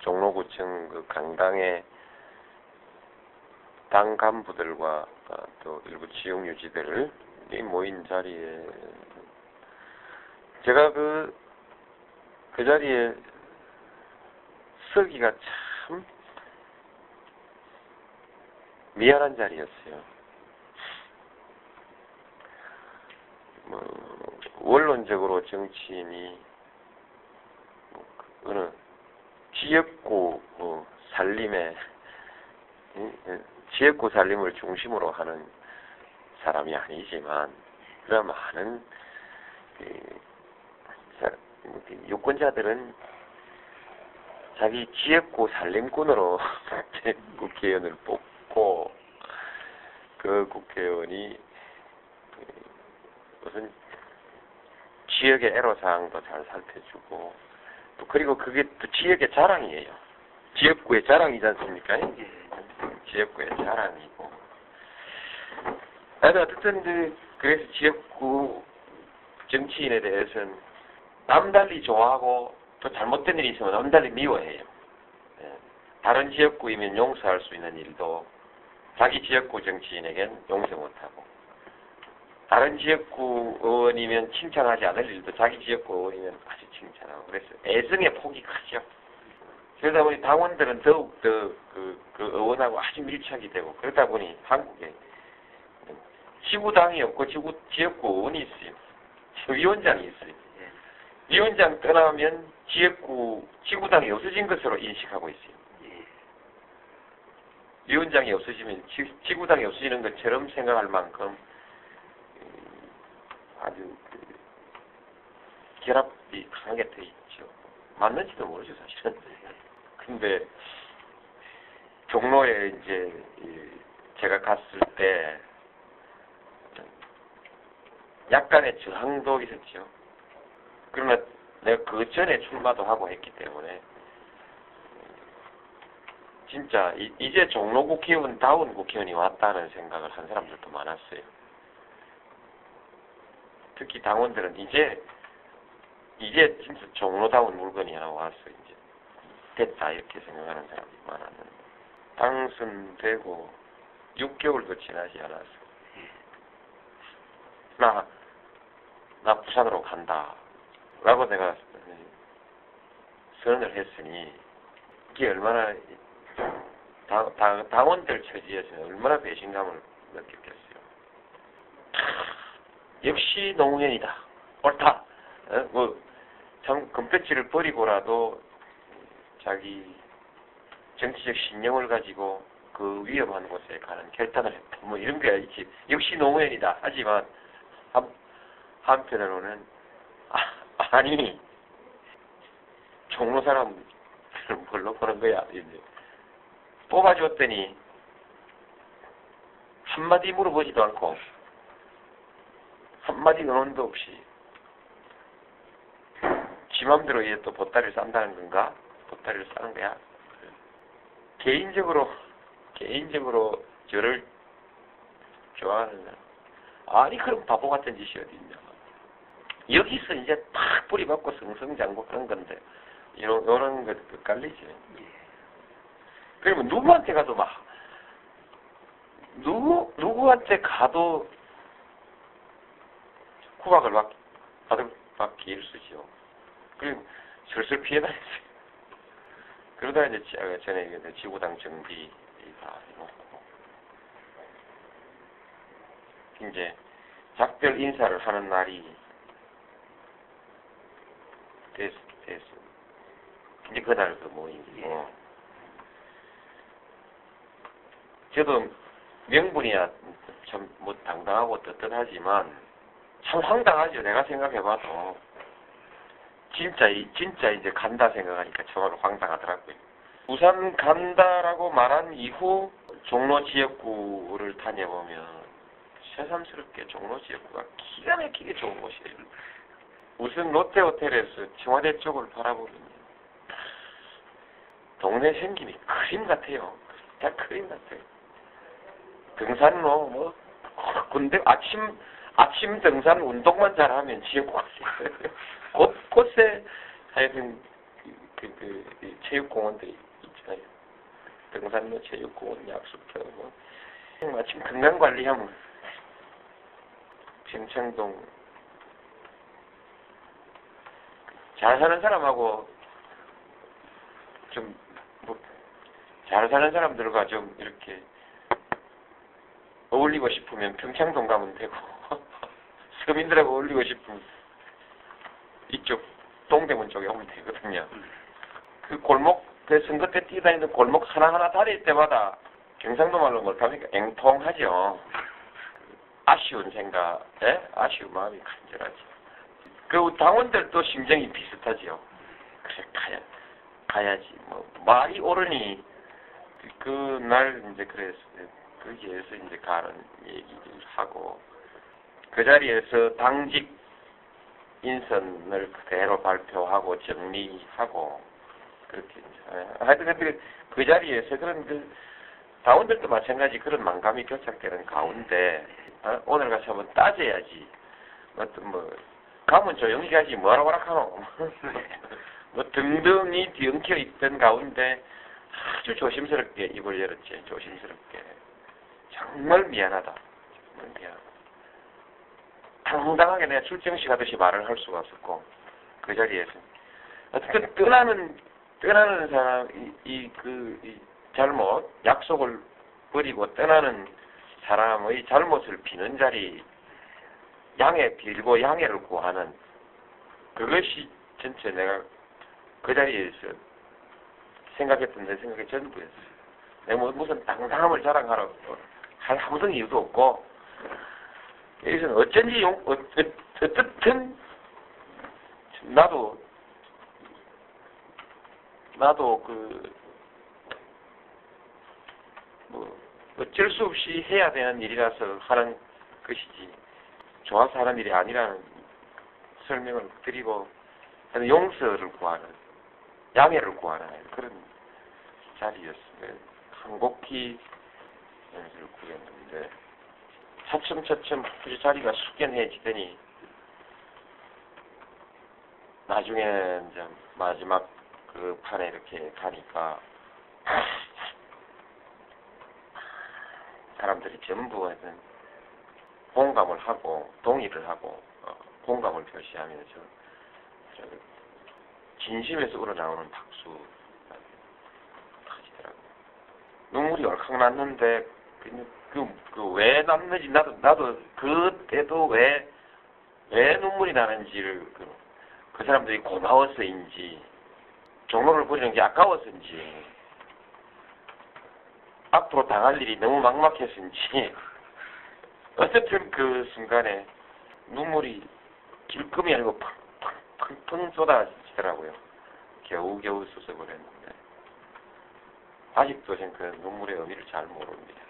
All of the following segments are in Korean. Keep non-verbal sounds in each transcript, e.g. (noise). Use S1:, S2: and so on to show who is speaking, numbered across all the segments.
S1: 종로구청 그 강당에 당 간부들과 어, 또 일부 지역 유지들이 모인 자리에 제가 그, 그 자리에 서기가 참 미안한 자리였어요. 뭐, 원론적으로 정치인이 뭐, 그 어느 지역구 뭐 살림에 지역구 살림을 중심으로 하는 사람이 아니지만 그런 많은 그, 뭐, 그 유권자들은 자기 지역구 살림꾼으로 (laughs) 국회의원을 뽑고 그 국회의원이 그 무슨 지역의 애로사항도 잘 살펴주고 또 그리고 그게 또 지역의 자랑이에요. 지역구의 자랑이지 않습니까? 지역구의 자랑이고. 하여튼 어쨌든 그 그래서 지역구 정치인에 대해서는 남달리 좋아하고 또 잘못된 일이 있으면 남달리 미워해요. 예. 다른 지역구이면 용서할 수 있는 일도 자기 지역구 정치인에겐 용서 못하고 다른 지역구 의원이면 칭찬하지 않을 일도 자기 지역구 의원이면 아주 칭찬하고 그래서 애정의 폭이 크죠. 그러다 보니 당원들은 더욱 더 그, 그 의원하고 아주 밀착이 되고 그러다 보니 한국에 지구당이 없고 지구, 지역구 의원이 있어요. 위원장이 있어요. 위원장 떠나면 지역구, 지구당이 없어진 것으로 인식하고 있어요. 위원장이 없어지면 지, 지구당이 없어지는 것처럼 생각할 만큼 아주 그 결합이 강하게 돼 있죠. 맞는지도 모르죠, 사실은. 근데 종로에 이제 제가 갔을 때 약간의 저항도 있었죠. 그러나 내가 그 전에 출마도 하고 했기 때문에 진짜 이제 종로 국회의원 다운 국회의원이 왔다는 생각을 한 사람들도 많았어요. 특히 당원들은 이제 이제 진짜 종로다운 물건이 하나 왔어 이제 됐다 이렇게 생각하는 사람이 많았는데 당선되고 6개월도 지나지 않았어. 나, 나 부산으로 간다. 라고 내가 선언을 했으니 이게 얼마나 당, 당, 당원들 처지에서 얼마나 배신감을 느꼈겠어요. 역시 노무현이다. 옳다. 어? 뭐, 참, 금배지를 버리고라도 자기 정치적 신념을 가지고 그 위험한 곳에 가는 결단을 했다. 뭐 이런 게 있지. 역시 노무현이다. 하지만 한, 한편으로는 아, 아니 종로 사람을 뭘로 보는 거야. 이제 뽑아줬더니 한마디 물어보지도 않고 한마디 논언도 없이 지 맘대로 이제 또 보따리를 싼다는 건가? 보따리를 싸는 거야. 개인적으로 개인적으로 저를 좋아하는 사람 아니 그럼 바보 같은 짓이 어디 있냐 여기서 이제 탁 뿌리 받고 성성장고 그런 건데 이런 이런 것 헷갈리지 그러면 누구한테 가도 막 누구 누구한테 가도 구박을 받, 받을 받기 일쑤지요. 그리고 슬슬 피해 다녔어요. (laughs) 그러다 이제 전에 지구당 정비 다 해놓고 이제 작별 인사를 하는 날이 됐, 됐어. 이제 그날 그 모임이고 저도 명분이야 참 뭐 당당하고 떳떳하지만 참 황당하죠. 내가 생각해봐도 진짜 진짜 이제 간다 생각하니까 정말 황당하더라고요. 부산 간다라고 말한 이후 종로 지역구를 다녀보면 새삼스럽게 종로 지역구가 기가 막히게 좋은 곳이에요. 우선 롯데 호텔에서 청와대 쪽을 바라보면 동네 생김이 그림 같아요. 다 그림 같아요. 등산로 뭐 군대 아침 아침 등산 운동만 잘하면 지역구가 있어요. (laughs) 곳곳에 하여튼 그, 그, 이 체육공원들이 있잖아요. 등산로 체육공원, 약수터, 뭐. 마침 건강관리하면 평창동 잘 사는 사람하고 좀, 뭐, 잘 사는 사람들과 좀 이렇게 어울리고 싶으면 평창동 가면 되고, 서민들하고 어울리고 싶으면 이쪽 동대문 쪽에 오면 되거든요. 그 골목, 그 선거 때 뛰다니는 골목 하나하나 다닐 때마다 경상도 말로 못하니까 앵통하죠. 아쉬운 생각에 아쉬운 마음이 간절하지. 그 당원들도 심정이 비슷하지요. 그래 가야 가야지 뭐 말이 옳으니 그날 이제 그래서 거기에서 이제 가는 얘기를 하고 그 자리에서 당직 인선을 그대로 발표하고 정리하고 그렇게 이제 하여튼 근데 그 자리에서 그런 그 당원들도 마찬가지 그런 만감이 교착되는 가운데 어? 오늘 가서 한번 따져야지. 어떤 뭐 가면 조용히 가지 뭐하러 오락하노. (laughs) 뭐 등등이 뒤엉켜 있던 가운데 아주 조심스럽게 입을 열었지. 조심스럽게. 정말 미안하다. 정말 미안하다 당당하게 내가 출정식 하듯이 말을 할 수가 없었고 그 자리에서 어쨌든 떠나는 떠나는 사람 이그 이 잘못 약속을 버리고 떠나는 사람의 잘못을 비는 자리 양해 빌고 양해를 구하는 그것이 전체 내가 그 자리에서 생각했던 내 생각의 전부였어요. 내가 뭐 무슨 당당함을 자랑하라고 할 아무런 이유도 없고 여기서는 어쩐지 용, 어, 어, 어떻든 나도 나도 그 뭐 어쩔 수 없이 해야 되는 일이라서 하는 것이지 좋아서 하는 일이 아니라는 설명을 드리고 용서를 구하는 양해를 구하는 그런 자리였어요. 한곡히 용서를 구했는데 차츰차츰 그 자리가 숙연해지더니 나중에 이제 마지막 그 판에 이렇게 가니까 사람들이 전부 하여튼 공감을 하고 동의를 하고 어, 공감을 표시하면서 저 진심에서 우러나오는 박수 하시더라고요. 눈물이 얼컥 났는데 그 왜 났는지 나도 나도 그때도 왜 왜 눈물이 나는지를 그, 그 사람들이 고마워서인지 종로를 버리는 게 아까워서인지 앞으로 당할 일이 너무 막막해서인지 (laughs) 어쨌든 그 순간에 눈물이 길금이 아니고 펑펑펑 쏟아지더라고요. 겨우겨우 쏟아버렸는데 아직도 저는 그 눈물의 의미를 잘 모릅니다.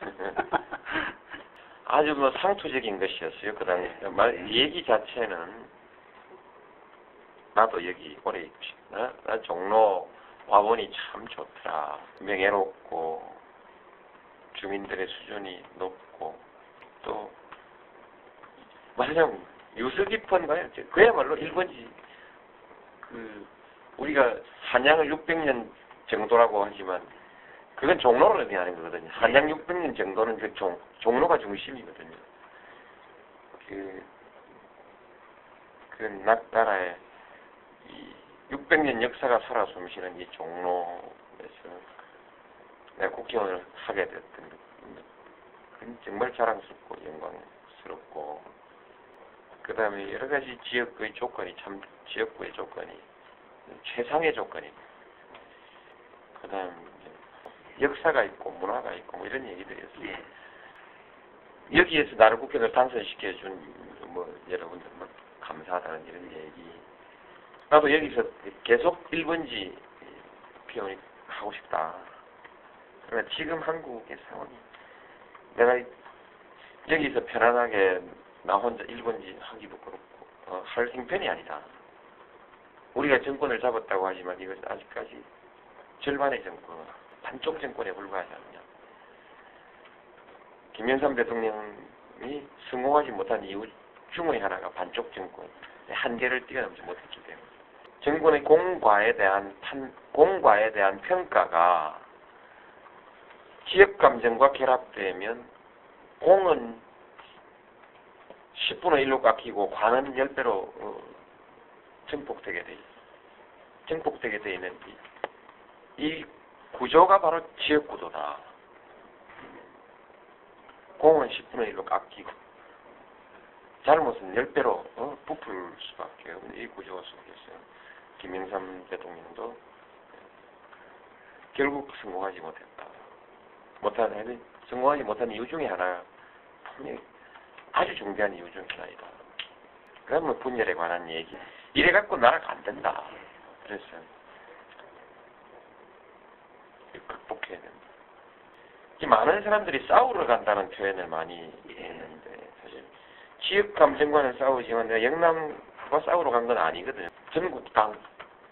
S1: (laughs) 아주 뭐 상투적인 것이었어요. 그 당시 말 얘기 자체는 나도 여기 오래 있고 싶나? 나 종로 와보니 참 좋더라. 명예롭고 주민들의 수준이 높고 또 말하자면 유서 깊은 거예요. 그야말로 일본지 그 우리가 한양을 600년 정도라고 하지만 그건 종로를 의미하는 거거든요. 한양 600년 정도는 그 종, 종로가 중심이거든요. 그, 그 낙나라의 이 600년 역사가 살아 숨쉬는 이 종로에서 내가 국회의원을 하게 됐던 그건 정말 자랑스럽고 영광스럽고 그 다음에 여러 가지 지역의 조건이 참 지역구의 조건이 최상의 조건입니다. 그 다음 역사가 있고 문화가 있고 뭐 이런 얘기들이었어요. 여기에서 나를 국회의원 당선시켜준 뭐 여러분들 뭐 감사하다는 이런 얘기. 나도 여기서 계속 1번지 표현이 하고 싶다. 그러나 지금 한국의 상황이 내가 여기서 편안하게 나 혼자 1번지 하기도 그렇고 어, 할 형편이 아니다. 우리가 정권을 잡았다고 하지만 이것은 아직까지 절반의 정권, 반쪽 정권에 불과하지 않냐. 김영삼 대통령이 성공하지 못한 이유 중의 하나가 반쪽 정권, 한계를 뛰어넘지 못했기 때문에. 정부의 공과에 대한 판, 공과에 대한 평가가 지역 감정과 결합되면 공은 10분의 1로 깎이고 과는 10배로 어, 증폭되게 돼 있어요. 증폭되게 돼 있는 이, 이 구조가 바로 지역 구도다. 공은 10분의 1로 깎이고 잘못은 10배로 어, 부풀 수밖에 없는 이 구조 속에서 김영삼 대통령도 결국 성공하지 못했다. 못한 성공하지 못한 이유 중에 하나 아주 중대한 이유 중에 하나이다. 그러면 분열에 관한 얘기 이래 갖고 나라가 안 된다. 극복해야 된다. 이 많은 사람들이 싸우러 간다는 표현을 많이 했는데 사실 지역 감정과는 싸우지만 내가 영남과 싸우러 간 건 아니거든. 전국당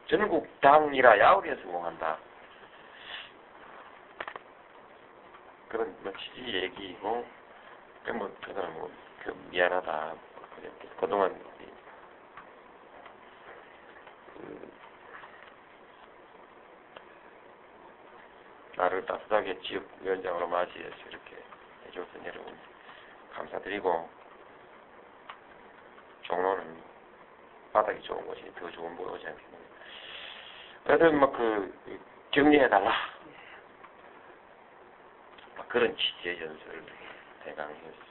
S1: 전국당이라 야우리에 성공한다. 그런 뭐 취지 얘기고 그뭐 그다음 뭐그 미안하다. 그동안 이- 그 나를 따뜻하게 지역위원장으로 맞이해서 이렇게 해줘서 여러분 감사드리고 종로는 바닥이 좋은 곳이 더 좋은 곳 오지 않겠느냐. 그래도 막그 격리해달라. 막 그런 취지의 연설을 대강해서